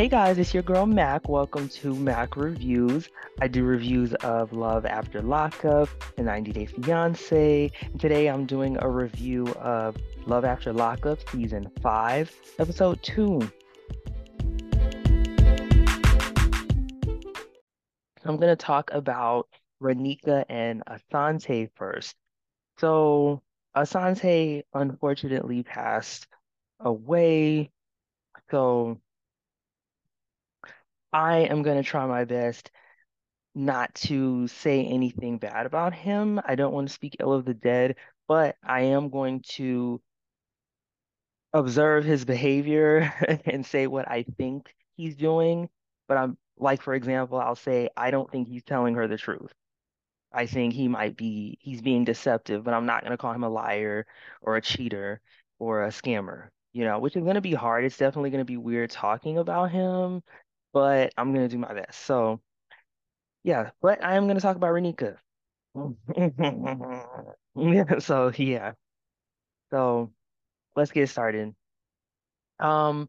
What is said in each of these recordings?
Hey guys, it's your girl Mak. Welcome to Mak Reviews. I do reviews of Love After Lockup, The 90 Day Fiance, and today I'm doing a review of Love After Lockup Season 5, Episode 2. I'm going to talk about Raneka and Asante first. So, Asante unfortunately passed away. So, I am going to try my best not to say anything bad about him. I don't want to speak ill of the dead, but I am going to observe his behavior and say what I think he's doing. But I'm like, for example, I'll say, I don't think he's telling her the truth. I think he might be, he's being deceptive, but I'm not going to call him a liar or a cheater or a scammer, you know, which is going to be hard. It's definitely going to be weird talking about him, but I'm going to do my best. So, yeah, but I am going to talk about Raneka. Yeah, so yeah. So let's get started. Um,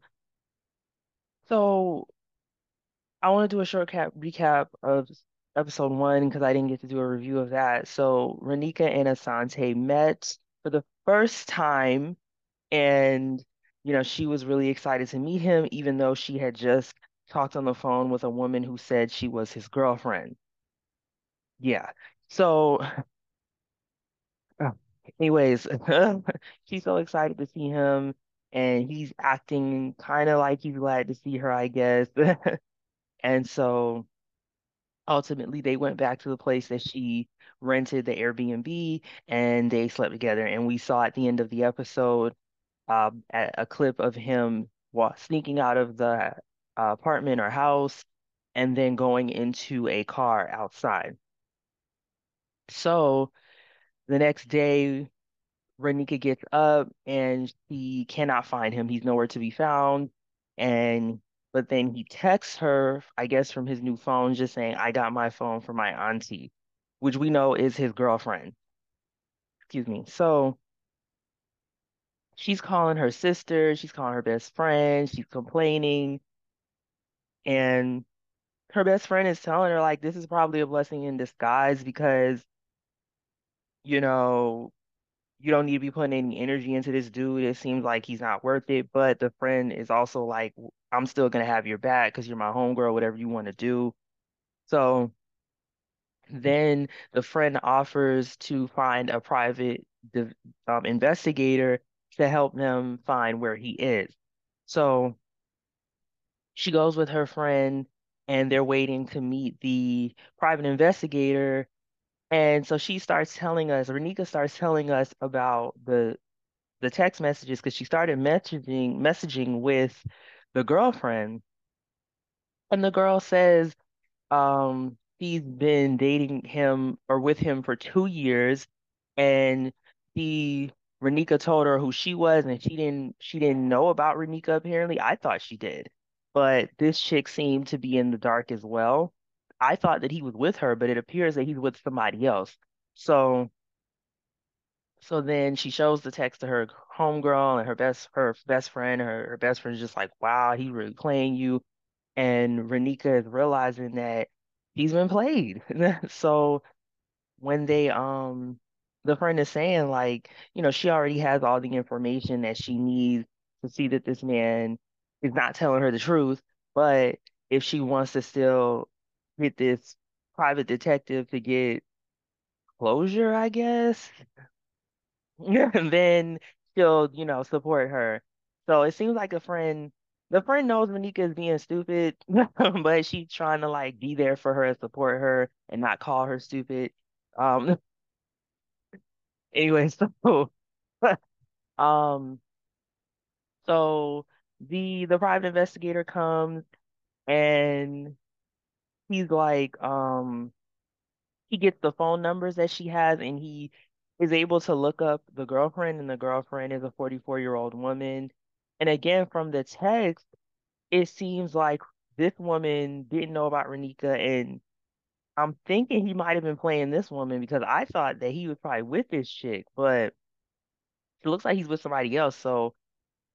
so I want to do a short cap recap of episode one because I didn't get to do a review of that. So Raneka and Asante met for the first time, and you know, she was really excited to meet him, even though she had just talked on the phone with a woman who said she was his girlfriend. Yeah. So, anyways, she's so excited to see him, and he's acting kind of like he's glad to see her, I guess. And so ultimately, they went back to the place that she rented the Airbnb and they slept together. And we saw at the end of the episode uh, a, clip of him sneaking out of the uh, apartment or house and then going into a car outside. So the next day, Raneka gets up and she cannot find him. He's nowhere to be found. And but then he texts her, I guess from his new phone, just saying, I got my phone from my auntie, which we know is his girlfriend. Excuse me. So she's calling her sister, she's calling her best friend, she's complaining, and her best friend is telling her, like, this is probably a blessing in disguise because, you know, you don't need to be putting any energy into this dude. It seems like he's not worth it. But the friend is also like, I'm still gonna have your back because you're my homegirl, whatever you want to do. So then the friend offers to find a private um, investigator to help them find where he is. So she goes with her friend and they're waiting to meet the private investigator and so she starts telling us, Raneka starts telling us about the the text messages because she started messaging messaging with the girlfriend. And the girl says um she's been dating him or with him for two years and he Raneka told her who she was and she didn't she didn't know about Raneka apparently. I thought she did. But this chick seemed to be in the dark as well. I thought that he was with her, but it appears that he's with somebody else. So so then she shows the text to her homegirl and her best her best friend. Her, her best friend's just like, wow, he really playing you. And Raneka is realizing that he's been played. So when they um the friend is saying like, you know, she already has all the information that she needs to see that this man is not telling her the truth, but if she wants to still get this private detective to get closure, I guess, then she'll, you know, support her. So it seems like a friend, the friend knows Raneka is being stupid, but she's trying to like be there for her and support her and not call her stupid. Um, anyway, so um, so the the private investigator comes and he's like, um, he gets the phone numbers that she has and he is able to look up the girlfriend, and the girlfriend is a 44 year old woman. And again, from the text, it seems like this woman didn't know about Raneka, and I'm thinking he might have been playing this woman because I thought that he was probably with this chick, but it looks like he's with somebody else. So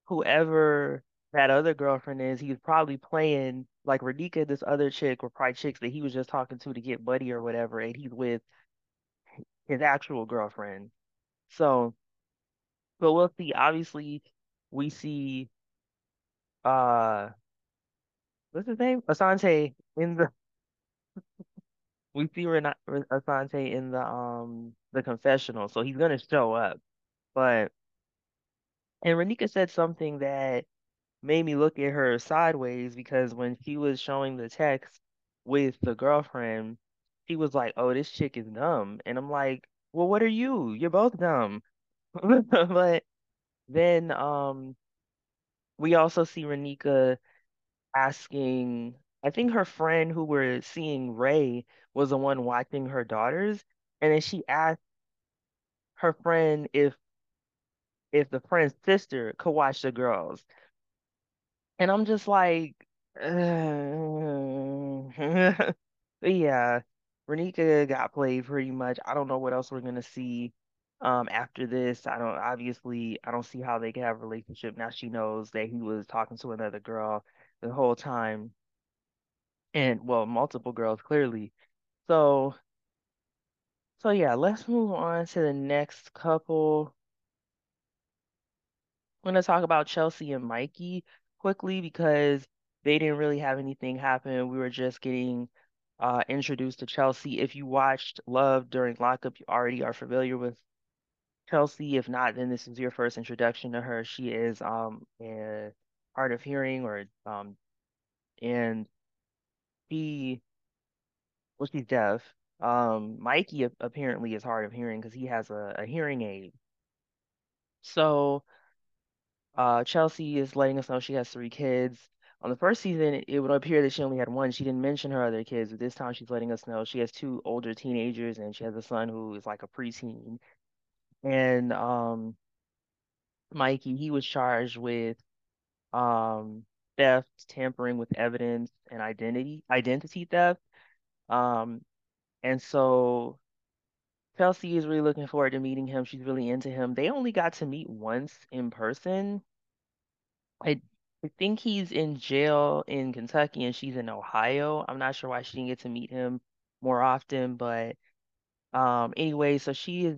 whoever that other girlfriend is, he's probably playing like Raneka, this other chick, or probably chicks that he was just talking to to get buddy or whatever, and he's with his actual girlfriend. So, but we'll see. Obviously, we see uh what's his name? Asante in the we see Rena Asante in the um the confessional, so he's gonna show up. But and Renika said something that made me look at her sideways because when she was showing the text with the girlfriend, she was like, "Oh, this chick is dumb," and I'm like, "Well, what are you? You're both dumb." But then um we also see Raneka asking, I think her friend who we're seeing Ray was the one watching her daughters, and then she asked her friend if if the friend's sister could watch the girls. And I'm just like, yeah, Raneka got played pretty much. I don't know what else we're gonna see um after this. I don't obviously I don't see how they can have a relationship. Now she knows that he was talking to another girl the whole time. And well, multiple girls clearly. So so yeah, let's move on to the next couple. I'm gonna talk about Chelsea and Mikey quickly because they didn't really have anything happen. We were just getting uh, introduced to Chelsea. If you watched Love during lockup, you already are familiar with Chelsea. If not, then this is your first introduction to her. She is um hard of hearing or um and she well she's deaf. Um Mikey apparently is hard of hearing because he has a, a hearing aid. So Uh, Chelsea is letting us know she has three kids. On the first season, it would appear that she only had one. She didn't mention her other kids, but this time she's letting us know she has two older teenagers and she has a son who is like a preteen. And um, Mikey, he was charged with um theft, tampering with evidence, and identity identity theft. Um, and so Chelsea is really looking forward to meeting him. She's really into him. They only got to meet once in person I I think he's in jail in Kentucky and she's in Ohio. I'm not sure why she didn't get to meet him more often, but um anyway, so she is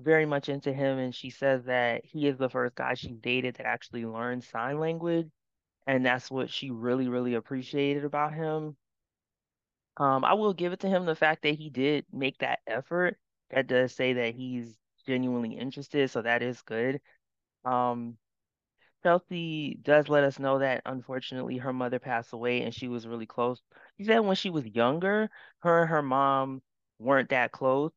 very much into him and she says that he is the first guy she dated that actually learned sign language and that's what she really, really appreciated about him. Um, I will give it to him the fact that he did make that effort. That does say that he's genuinely interested, so that is good. Um, Chelsea does let us know that unfortunately her mother passed away and she was really close. She said when she was younger, her and her mom weren't that close.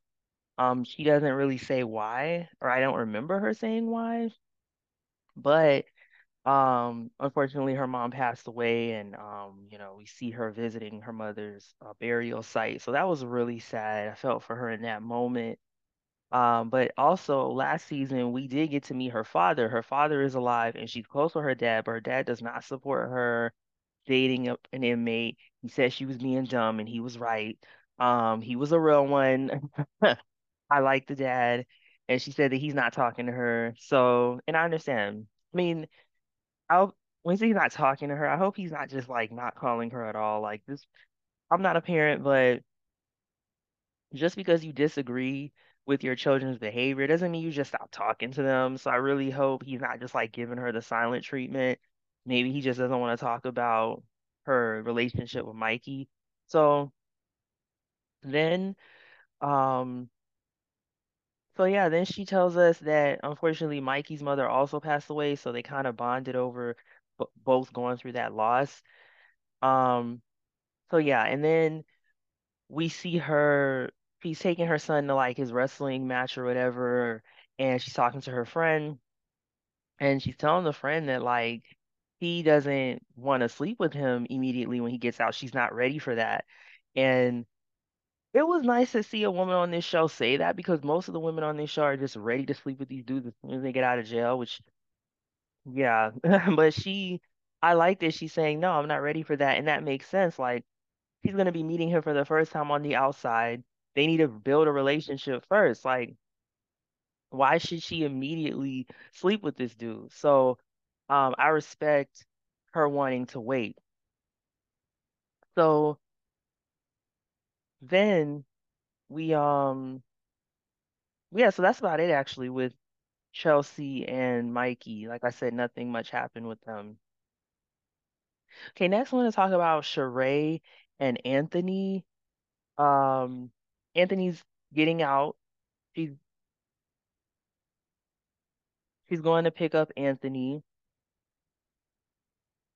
Um, she doesn't really say why, or I don't remember her saying why, but um, unfortunately her mom passed away and um, you know, we see her visiting her mother's uh, burial site. So that was really sad. I felt for her in that moment. Um, but also last season we did get to meet her father. Her father is alive and she's close with her dad, but her dad does not support her dating an inmate. He said she was being dumb and he was right. Um, he was a real one. I like the dad. And she said that he's not talking to her. So, and I understand. I mean, I'll when he's not talking to her, I hope he's not just like not calling her at all. Like this, I'm not a parent, but just because you disagree with your children's behavior doesn't mean you just stop talking to them. So I really hope he's not just like giving her the silent treatment. Maybe he just doesn't want to talk about her relationship with Mikey. So then, um, so yeah, then she tells us that unfortunately Mikey's mother also passed away, so they kind of bonded over b both going through that loss. Um, so yeah, and then we see her, she's taking her son to like his wrestling match or whatever, and she's talking to her friend, and she's telling the friend that like he doesn't want to sleep with him immediately when he gets out. She's not ready for that. And it was nice to see a woman on this show say that because most of the women on this show are just ready to sleep with these dudes as soon as they get out of jail, which yeah, but she I like that she's saying, no, I'm not ready for that. And that makes sense. Like he's gonna be meeting her for the first time on the outside. They need to build a relationship first. Like, why should she immediately sleep with this dude? So, um, I respect. her wanting to wait. So then we um yeah, so that's about it actually with Chelsea and Mikey. Like I said, nothing much happened with them. Okay, next I want to talk about Sheree and Anthony. Um, Anthony's getting out. She's she's going to pick up Anthony,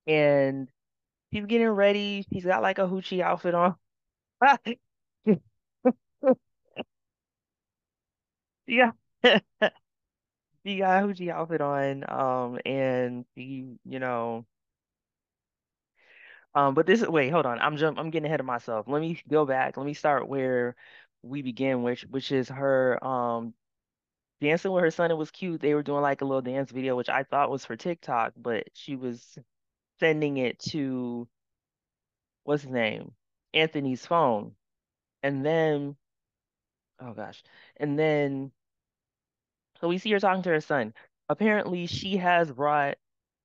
and she's getting ready. She's got like a hoochie outfit on. Yeah. She got a hoochie outfit on. Um, and she, you know, um, but this is wait, hold on. I'm jump I'm getting ahead of myself. Let me go back. Let me start where we begin, which which is her um dancing with her son. It was cute. They were doing like a little dance video, which I thought was for TikTok, but she was sending it to what's his name? Anthony's phone. And then, oh gosh. And then, so we see her talking to her son. Apparently, she has brought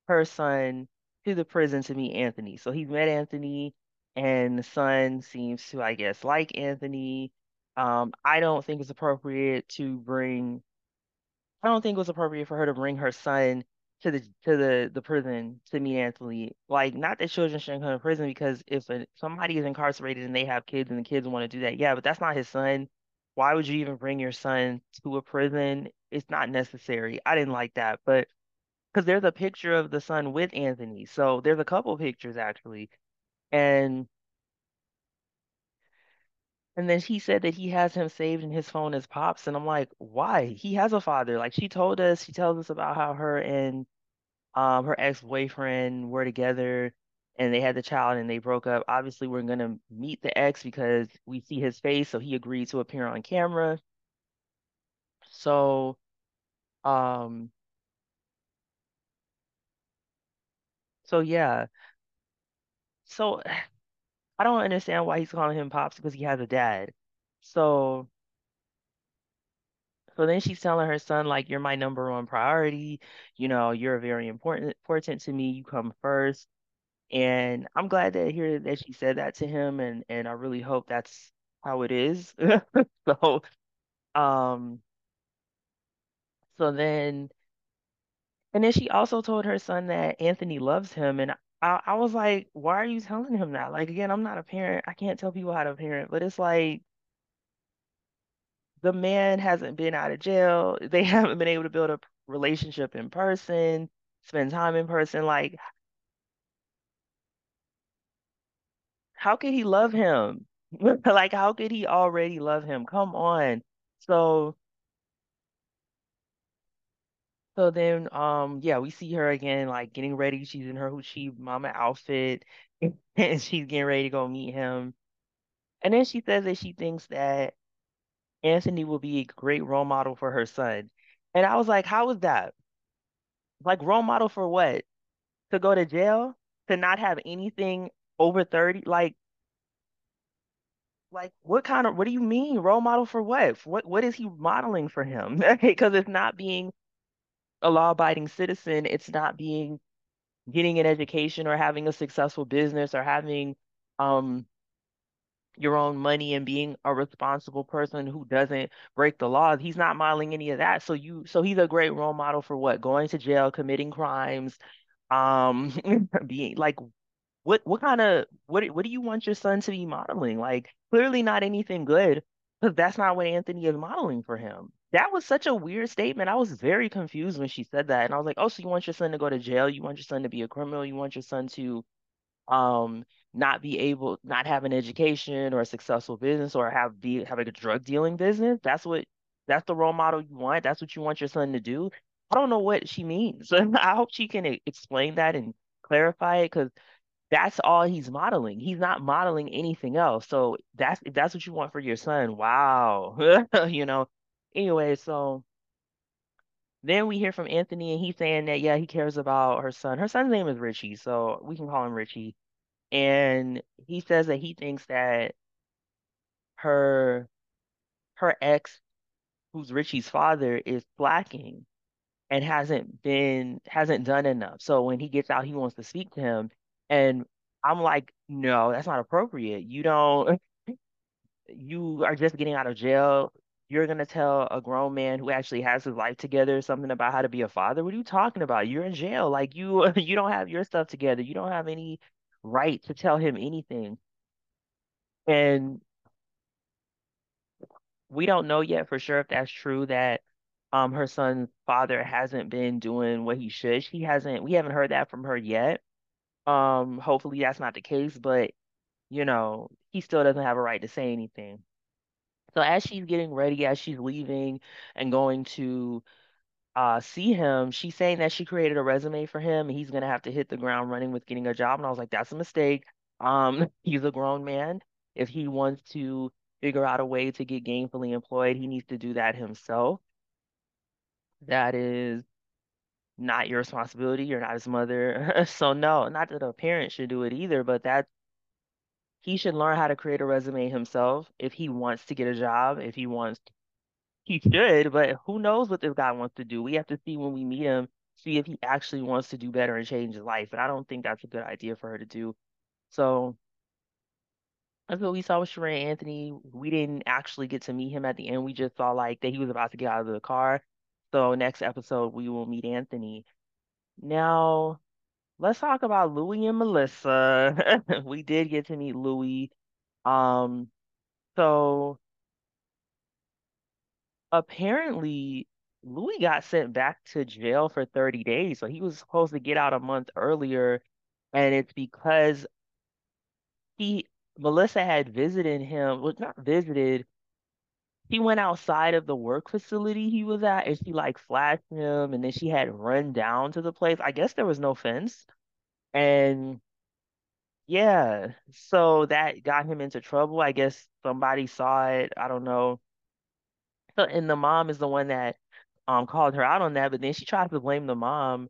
her son to the prison to meet Anthony. So he's met Anthony, and the son seems to, I guess, like Anthony. Um, I don't think it's appropriate to bring I don't think it was appropriate for her to bring her son to the to the the prison to meet Anthony. Like, not that children shouldn't come to prison because if a, somebody is incarcerated and they have kids and the kids want to do that, yeah, but that's not his son. Why would you even bring your son to a prison? It's not necessary. I didn't like that, but because there's a picture of the son with Anthony, so there's a couple pictures actually, and and then he said that he has him saved in his phone as Pops, and I'm like, why? He has a father. Like she told us, she tells us about how her and um her ex-boyfriend were together and they had the child and they broke up. Obviously, we're gonna meet the ex because we see his face, so he agreed to appear on camera. So, um, so yeah. So I don't understand why he's calling him Pops because he has a dad. So So then she's telling her son, like, you're my number one priority. You know, you're very important important to me. You come first. And I'm glad to hear that she said that to him and and I really hope that's how it is. So um so then and then she also told her son that Anthony loves him and I, I was like, why are you telling him that? Like again, I'm not a parent. I can't tell people how to parent, but it's like the man hasn't been out of jail. They haven't been able to build a relationship in person, spend time in person. Like, how could he love him? Like, how could he already love him? Come on. So, so then, um, yeah, we see her again, like getting ready. She's in her Hoochie Mama outfit, and she's getting ready to go meet him. And then she says that she thinks that Anthony will be a great role model for her son. And I was like, how is that? Like, role model for what? to go to jail, to not have anything over 30, like like what kind of what do you mean role model for what? What what is he modeling for him? Because it's not being a law-abiding citizen, it's not being getting an education or having a successful business or having um your own money and being a responsible person who doesn't break the laws. He's not modeling any of that. So you so he's a great role model for what? Going to jail, committing crimes, um being like What what kind of what what do you want your son to be modeling? Like clearly not anything good, because that's not what Anthony is modeling for him. That was such a weird statement. I was very confused when she said that. And I was like, oh, so you want your son to go to jail? You want your son to be a criminal? You want your son to um not be able not have an education or a successful business or have be have a drug dealing business? That's what that's the role model you want? That's what you want your son to do? I don't know what she means. I hope she can explain that and clarify it because that's all he's modeling. He's not modeling anything else. So that's if that's what you want for your son, wow. You know. Anyway, so then we hear from Anthony and he's saying that yeah, he cares about her son. Her son's name is Richie, so we can call him Richie. And he says that he thinks that her her ex, who's Richie's father, is slacking. and hasn't been hasn't done enough. So when he gets out, he wants to speak to him. And I'm like, no, that's not appropriate. You don't you are just getting out of jail. You're gonna tell a grown man who actually has his life together something about how to be a father. What are you talking about? You're in jail. Like you you don't have your stuff together. You don't have any right to tell him anything. And we don't know yet for sure if that's true that um her son's father hasn't been doing what he should. She hasn't we haven't heard that from her yet. Um hopefully that's not the case, but you know, he still doesn't have a right to say anything. So as she's getting ready, as she's leaving and going to uh see him, she's saying that she created a resume for him and he's gonna have to hit the ground running with getting a job. And I was like, that's a mistake. Um, he's a grown man. If he wants to figure out a way to get gainfully employed, he needs to do that himself. That is not your responsibility. You're not his mother. So no, not that a parent should do it either, but that he should learn how to create a resume himself if he wants to get a job, if he wants He should, but who knows what this guy wants to do? We have to see when we meet him, see if he actually wants to do better and change his life. And I don't think that's a good idea for her to do. So that's what we saw with Sheree Anthony. We didn't actually get to meet him at the end. We just saw like that he was about to get out of the car. So next episode we will meet Anthony. Now let's talk about Louie and Melissa. We did get to meet Louie. Um, so apparently Louie got sent back to jail for 30 days. So he was supposed to get out a month earlier. And it's because he, Melissa had visited him, well, not visited, he went outside of the work facility he was at and she like flashed him and then she had run down to the place. I guess there was no fence. And yeah, so that got him into trouble. I guess somebody saw it. I don't know. So, and the mom is the one that um called her out on that, but then she tried to blame the mom,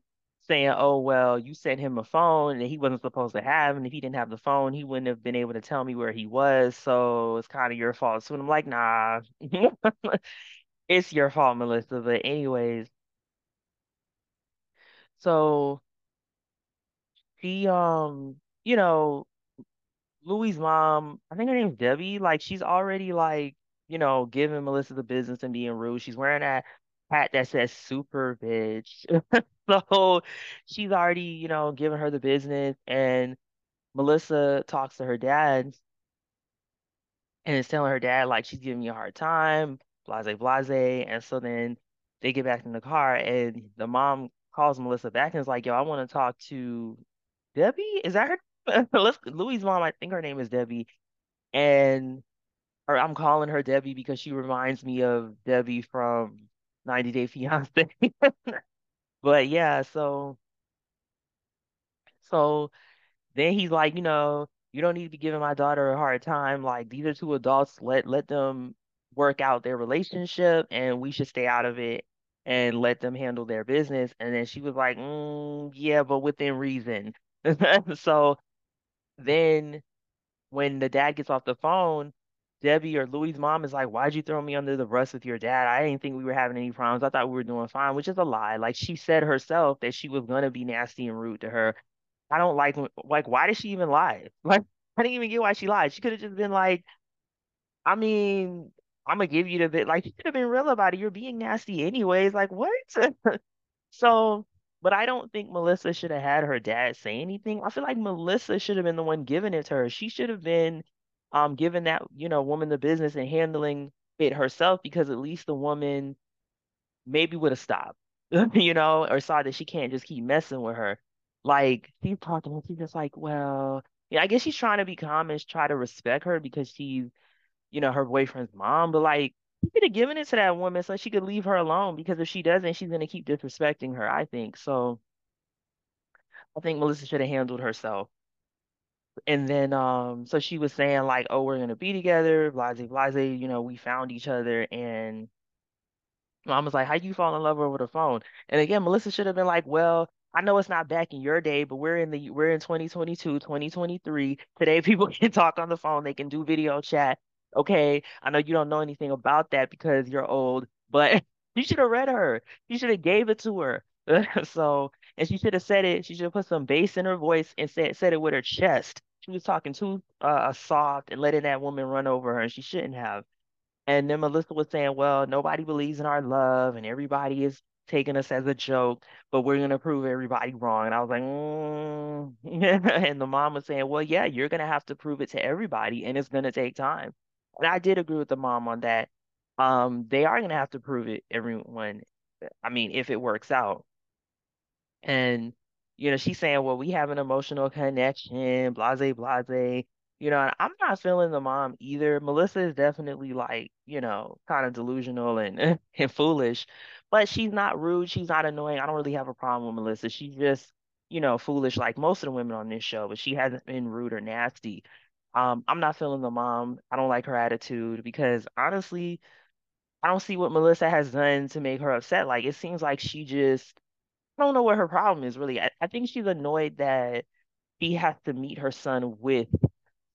saying, "Oh, well, you sent him a phone and he wasn't supposed to have, and if he didn't have the phone, he wouldn't have been able to tell me where he was, so it's kind of your fault." So I'm like, "Nah, it's your fault, Melissa." But anyways, so she um, you know, Louis' mom, I think her name's Debbie, like she's already like, you know, giving Melissa the business and being rude. She's wearing that hat that says super bitch. So she's already, you know, giving her the business and Melissa talks to her dad and is telling her dad like she's giving me a hard time, blase blase. And so then they get back in the car and the mom calls Melissa back and is like, yo, I want to talk to Debbie. Is that her? Louis' mom, I think her name is Debbie. And or I'm calling her Debbie because she reminds me of Debbie from 90 Day Fiance. But yeah, so so then he's like, you know, you don't need to be giving my daughter a hard time. Like these are two adults. Let let them work out their relationship, and we should stay out of it and let them handle their business. And then she was like, mm, yeah, but within reason. So then when the dad gets off the phone, Debbie or Louis' mom is like, Why'd you throw me under the bus with your dad? I didn't think we were having any problems. I thought we were doing fine, which is a lie. Like she said herself that she was gonna be nasty and rude to her. I don't like like why did she even lie? Like I didn't even get why she lied. She could have just been like, I mean, I'm gonna give you the bit like she could have been real about it. You're being nasty anyways. Like what? So, but I don't think Melissa should have had her dad say anything. I feel like Melissa should have been the one giving it to her. She should have been um giving that, you know, woman the business and handling it herself because at least the woman maybe would have stopped, you know, or saw that she can't just keep messing with her. Like she's talking and she's just like, well, yeah, I guess she's trying to be calm and try to respect her because she's, you know, her boyfriend's mom, but like you could have given it to that woman so she could leave her alone because if she doesn't, she's gonna keep disrespecting her, I think. So I think Melissa should have handled herself. And then um so she was saying like, oh, we're gonna be together, blase blase, you know, we found each other and Mom was like, how you fall in love over the phone? And again, Melissa should have been like, well, I know it's not back in your day, but we're in the we're in 2022, 2023. Today people can talk on the phone, they can do video chat. Okay, I know you don't know anything about that because you're old, but You should have read her. You should have gave it to her. So, and she should have said it. She should have put some bass in her voice and said said it with her chest. She was talking too uh, soft and letting that woman run over her, and she shouldn't have. And then Melissa was saying, well, nobody believes in our love and everybody is taking us as a joke, but we're going to prove everybody wrong. And I was like, mm. And the mom was saying, well, yeah, you're going to have to prove it to everybody and it's going to take time. And I did agree with the mom on that. Um, they are going to have to prove it, everyone. I mean, if it works out. And, you know, she's saying, well, we have an emotional connection, blase, blase. You know, I'm not feeling the mom either. Melissa is definitely like, you know, kind of delusional and and foolish, but she's not rude. She's not annoying. I don't really have a problem with Melissa. She's just, you know, foolish like most of the women on this show, but she hasn't been rude or nasty. Um, I'm not feeling the mom. I don't like her attitude because honestly, I don't see what Melissa has done to make her upset. Like it seems like she just don't know what her problem is really. I, I think she's annoyed that she has to meet her son with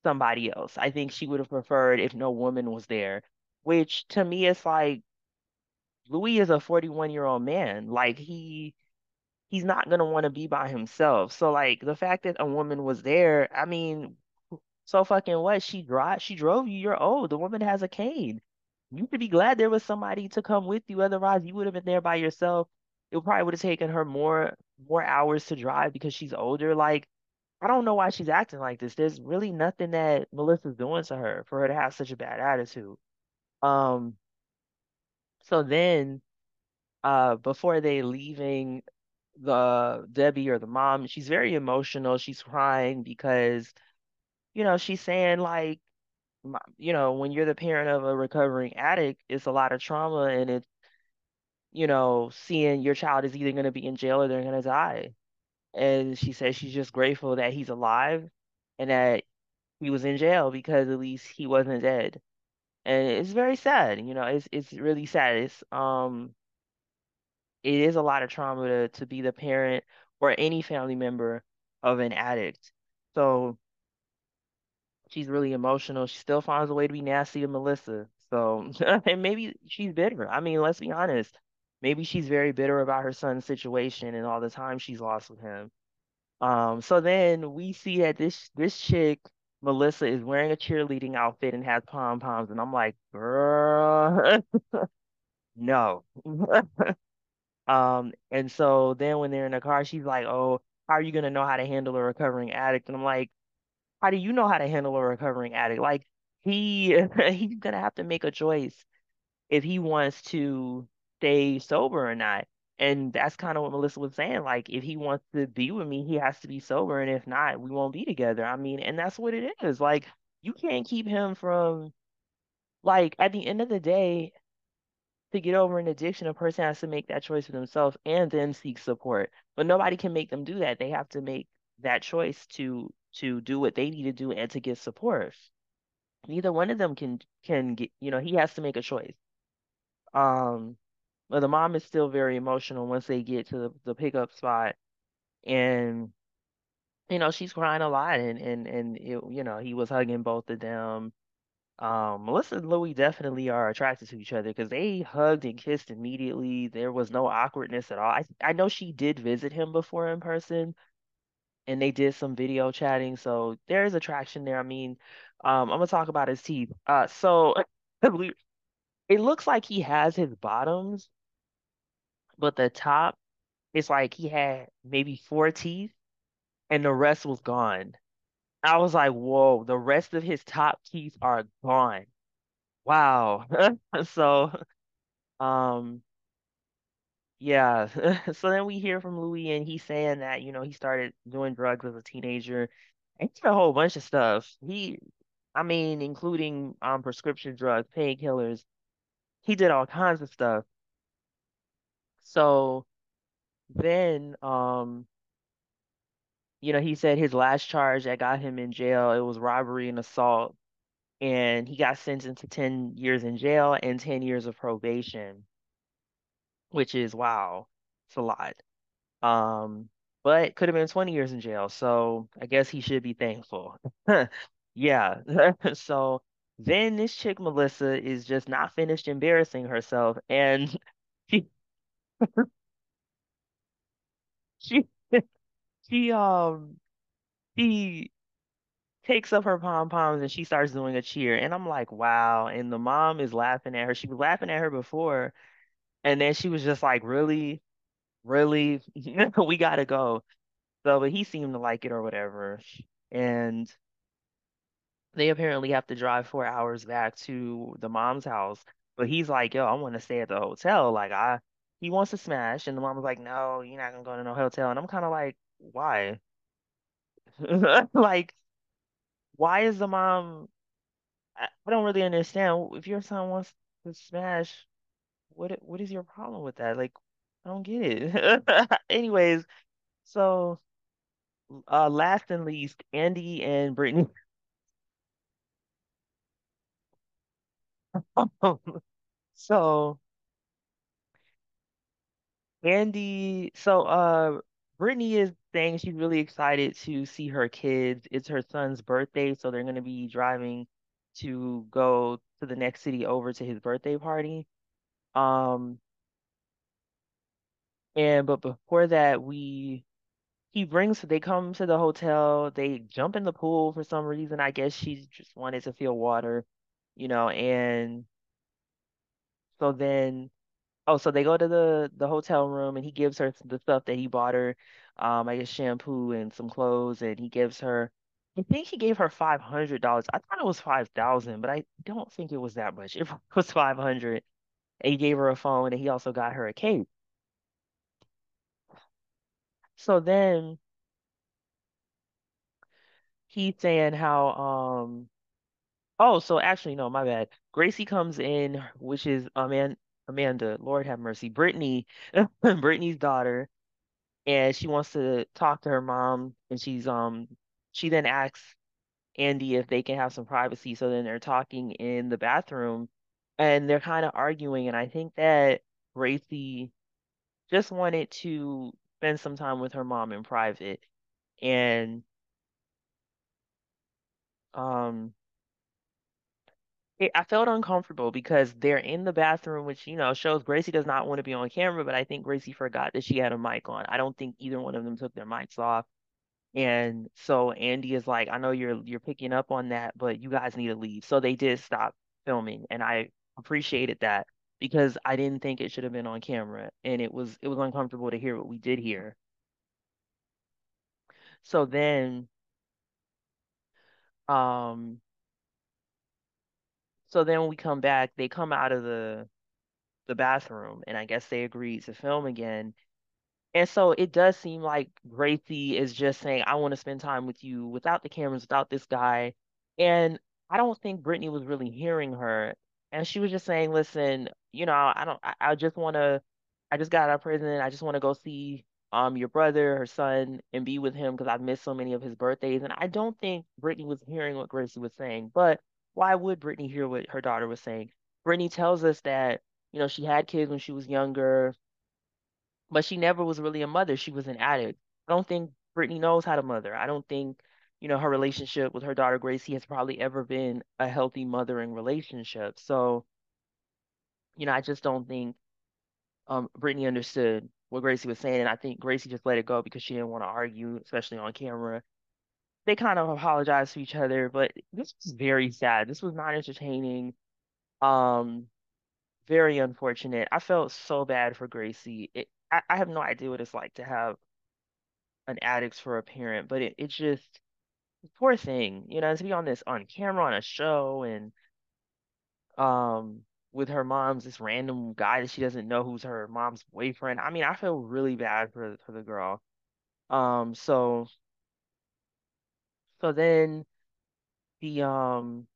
somebody else. I think she would have preferred if no woman was there, which to me is like Louie is a 41 year old man. Like he he's not gonna want to be by himself. So like the fact that a woman was there, I mean, so fucking what? She drive she drove you, you're old. The woman has a cane. You should be glad there was somebody to come with you. Otherwise, you would have been there by yourself. It probably would have taken her more more hours to drive because she's older. Like, I don't know why she's acting like this. There's really nothing that Melissa's doing to her for her to have such a bad attitude. Um, so then uh before they leaving the Debbie or the mom, she's very emotional. She's crying because, you know, she's saying like you know, when you're the parent of a recovering addict, it's a lot of trauma and it's, you know, seeing your child is either going to be in jail or they're going to die. And she says she's just grateful that he's alive and that he was in jail because at least he wasn't dead. And it's very sad, you know, it's it's really sad. It's um it is a lot of trauma to to be the parent or any family member of an addict. So she's really emotional. She still finds a way to be nasty to Melissa. So, and maybe she's bitter. I mean, let's be honest. Maybe she's very bitter about her son's situation and all the time she's lost with him. Um, so then we see that this this chick, Melissa, is wearing a cheerleading outfit and has pom poms, and I'm like, girl, no. Um, and so then when they're in the car, she's like, "Oh, how are you gonna know how to handle a recovering addict?" And I'm like, "How do you know how to handle a recovering addict? Like he he's gonna have to make a choice if he wants to stay sober or not." And that's kind of what Melissa was saying. Like, if he wants to be with me, he has to be sober, and if not, we won't be together. I mean, and that's what it is. Like, you can't keep him from like at the end of the day to get over an addiction, a person has to make that choice for themselves and then seek support. But nobody can make them do that. They have to make that choice to to do what they need to do and to get support. Neither one of them can can get, you know, he has to make a choice. Um, but the mom is still very emotional once they get to the, the pickup spot and you know, she's crying a lot and and and it, you know, he was hugging both of them Um, Melissa and Louie definitely are attracted to each other because they hugged and kissed immediately. There was no awkwardness at all. I I know she did visit him before in person, and they did some video chatting, so there is attraction there. I mean, um, I'm gonna talk about his teeth. Uh, so it looks like he has his bottoms, but the top, it's like he had maybe four teeth, and the rest was gone. I was like, whoa, the rest of his top teeth are gone. Wow. So, um, yeah. So then we hear from Louie and he's saying that, you know, he started doing drugs as a teenager. And did a whole bunch of stuff. He, I mean, including um prescription drugs, painkillers. He did all kinds of stuff. So then, um, you know, he said his last charge that got him in jail, it was robbery and assault. And he got sentenced to 10 years in jail and 10 years of probation. which is wow, it's a lot. Um, but could have been 20 years in jail, so I guess he should be thankful. Yeah. So then this chick Melissa is just not finished embarrassing herself, and she She um she takes up her pom poms and she starts doing a cheer, and I'm like, wow. And the mom is laughing at her. She was laughing at her before, and then she was just like, really, really, we gotta go. So, but he seemed to like it or whatever, and they apparently have to drive four hours back to the mom's house. But he's like, yo, I want to stay at the hotel. Like I, he wants to smash, and the mom was like, no, you're not gonna go to no hotel. And I'm kind of like, why? Like, why is the mom? I, I don't really understand. If your son wants to smash, what what is your problem with that? Like, I don't get it. Anyways, so uh, last and least, Andy and Brittney. So Andy, so uh, Brittney is saying she's really excited to see her kids. It's her son's birthday, so they're gonna be driving to go to the next city over to his birthday party. Um, and but before that, we he brings they come to the hotel, they jump in the pool for some reason. I guess she just wanted to feel water, you know, and so then oh, so they go to the the hotel room and he gives her the stuff that he bought her, um, I guess shampoo and some clothes, and he gives her I think he gave her five hundred dollars. I thought it was five thousand, but I don't think it was that much. It was five hundred. And he gave her a phone and he also got her a cake. So then he's saying how um Oh, so actually, no, my bad. Gracie comes in, which is Aman Amanda, Lord have mercy, Brittney, Brittney's daughter, and she wants to talk to her mom, and she's um she then asks Andy if they can have some privacy. So then they're talking in the bathroom, and they're kind of arguing, and I think that Gracie just wanted to spend some time with her mom in private, and um. I felt uncomfortable because they're in the bathroom, which, you know, shows Gracie does not want to be on camera, but I think Gracie forgot that she had a mic on. I don't think either one of them took their mics off. And so Andy is like, I know you're you're picking up on that, but you guys need to leave. So they did stop filming, and I appreciated that because I didn't think it should have been on camera, and it was it was uncomfortable to hear what we did hear. So then, um, so then when we come back, they come out of the the bathroom, and I guess they agreed to film again. And so it does seem like Gracie is just saying, I want to spend time with you without the cameras, without this guy. And I don't think Brittney was really hearing her. And she was just saying, listen, you know, I don't, I, I just want to, I just got out of prison. I just want to go see um your brother, her son, and be with him because I've missed so many of his birthdays. And I don't think Brittney was hearing what Gracie was saying. But why would Brittney hear what her daughter was saying? Brittney tells us that, you know, she had kids when she was younger but she never was really a mother. She was an addict. I don't think Brittney knows how to mother. I don't think, you know, her relationship with her daughter Gracie has probably ever been a healthy mothering relationship. So, you know, I just don't think um Brittney understood what Gracie was saying, and I think Gracie just let it go because she didn't want to argue, especially on camera. They kind of apologized to each other, but this was very sad. This was not entertaining. Um, very unfortunate. I felt so bad for Gracie. It, I, I have no idea what it's like to have an addict for a parent, but it, it's just poor thing, you know, to be on this on camera on a show and um with her mom's this random guy that she doesn't know who's her mom's boyfriend. I mean, I feel really bad for for the girl. Um, so so then the um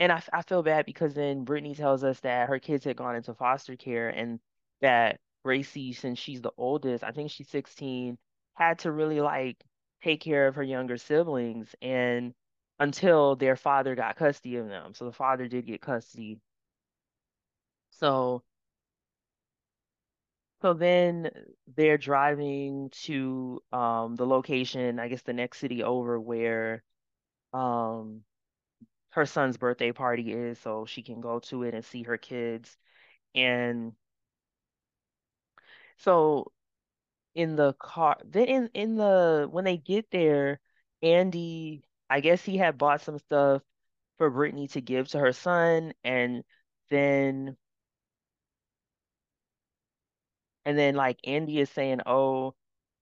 and I, I feel bad because then Brittney tells us that her kids had gone into foster care and that Gracie, since she's the oldest, I think she's 16, had to really like take care of her younger siblings and until their father got custody of them. So the father did get custody. So so then they're driving to um the location, I guess the next city over where um her son's birthday party is so she can go to it and see her kids. And So in the car, then in in the when they get there, Andy, I guess he had bought some stuff for Brittney to give to her son, and then and then like Andy is saying, "Oh."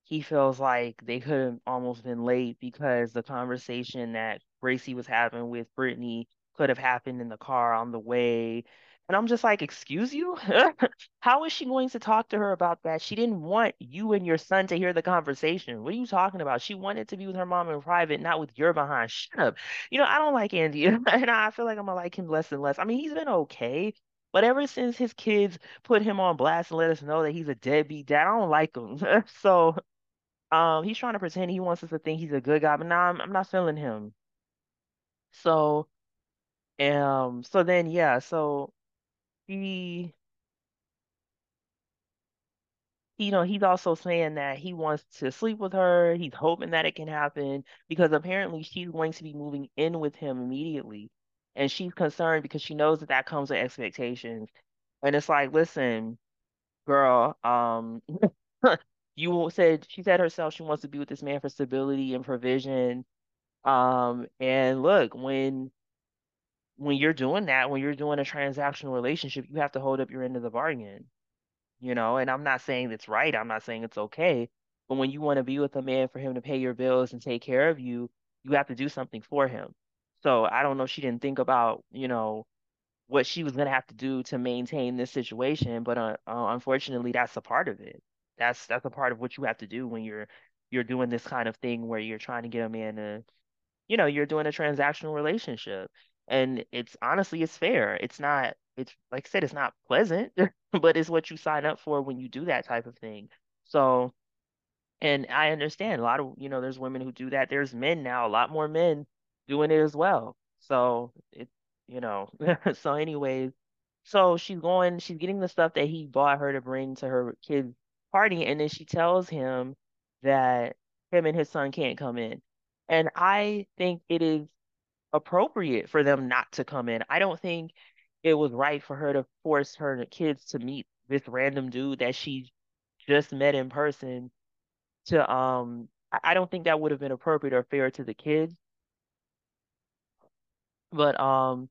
he feels like they could have almost been late because the conversation that Gracie was having with Brittney could have happened in the car on the way. And I'm just like, excuse you? How is she going to talk to her about that? She didn't want you and your son to hear the conversation. What are you talking about? She wanted to be with her mom in private, not with your behind. Shut up. You know, I don't like Andy, and I feel like I'm gonna like him less and less. I mean, he's been okay. But ever since his kids put him on blast and let us know that he's a deadbeat dad, I don't like him. So um, he's trying to pretend he wants us to think he's a good guy, but now I'm, I'm not feeling him. So, um, so then yeah, so he, you know, he's also saying that he wants to sleep with her. He's hoping that it can happen because apparently she's going to be moving in with him immediately, and she's concerned because she knows that that comes with expectations. And it's like, listen, girl, um, you said she said herself she wants to be with this man for stability and provision Um, and look, when when you're doing that, when you're doing a transactional relationship, you have to hold up your end of the bargain, you know, and I'm not saying it's right, I'm not saying it's okay, but when you want to be with a man for him to pay your bills and take care of you, you have to do something for him. So I don't know, she didn't think about, you know, what she was gonna have to do to maintain this situation, but uh, uh, unfortunately, that's a part of it. That's that's a part of what you have to do when you're you're doing this kind of thing where you're trying to get a man to you know, you're doing a transactional relationship. And it's honestly, it's fair. It's not, it's like I said, it's not pleasant, but it's what you sign up for when you do that type of thing. So, and I understand a lot of, you know, there's women who do that. There's men now, a lot more men doing it as well. So it, you know, so anyways, so she's going, she's getting the stuff that he bought her to bring to her kid's party, and then she tells him that him and his son can't come in. And I think it is appropriate for them not to come in. I don't think it was right for her to force her kids to meet this random dude that she just met in person to um I don't think that would have been appropriate or fair to the kids. But um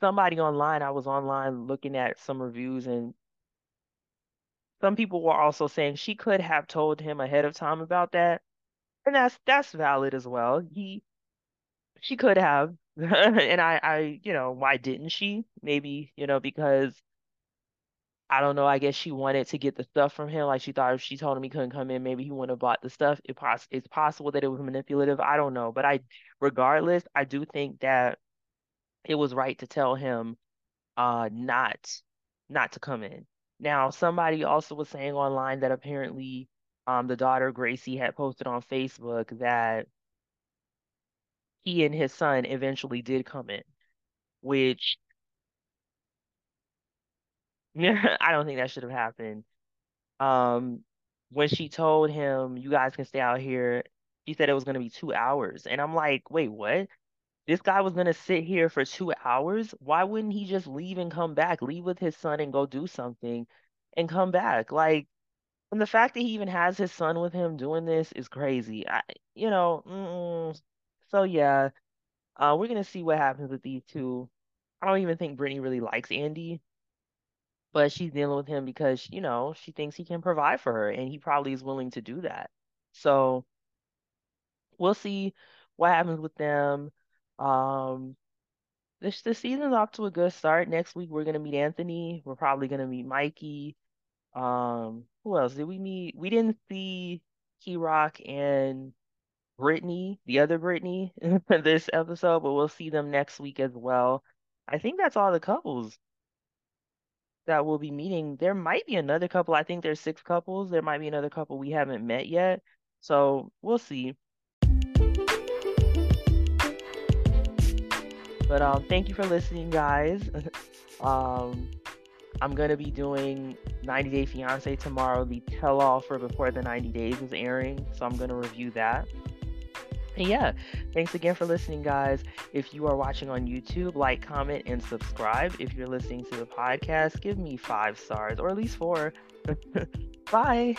somebody online, I was online looking at some reviews and some people were also saying she could have told him ahead of time about that. And that's that's valid as well. He she could have. And I I, you know, why didn't she? Maybe, you know, because I don't know, I guess she wanted to get the stuff from him. Like she thought if she told him he couldn't come in, maybe he wouldn't have bought the stuff. It poss it's possible that it was manipulative. I don't know. But I regardless, I do think that it was right to tell him uh not not to come in. Now, somebody also was saying online that apparently um the daughter Gracie had posted on Facebook that he and his son eventually did come in, which I don't think that should have happened. Um, when she told him, "You guys can stay out here," she said it was going to be two hours, and I'm like, "Wait, what? This guy was going to sit here for two hours? Why wouldn't he just leave and come back? Leave with his son and go do something, and come back?" Like, and the fact that he even has his son with him doing this is crazy. I, you know, mm-mm. So yeah. Uh, we're gonna see what happens with these two. I don't even think Brittney really likes Andy, but she's dealing with him because, you know, she thinks he can provide for her, and he probably is willing to do that. So we'll see what happens with them. Um, this the season's off to a good start. Next week we're gonna meet Anthony. We're probably gonna meet Mikey. Um, who else did we meet? We didn't see Key Rock and Brittany, the other Brittany, this episode, but we'll see them next week as well. I think that's all the couples that we'll be meeting. There might be another couple. I think there's six couples. There might be another couple we haven't met yet. So we'll see. But um, thank you for listening, guys. um, I'm gonna be doing 90 Day Fiance tomorrow, the tell-all for before the 90 days is airing. So I'm gonna review that. And yeah, thanks again for listening, guys. If you are watching on YouTube, like, comment, and subscribe. If you're listening to the podcast, give me five stars or at least four. Bye.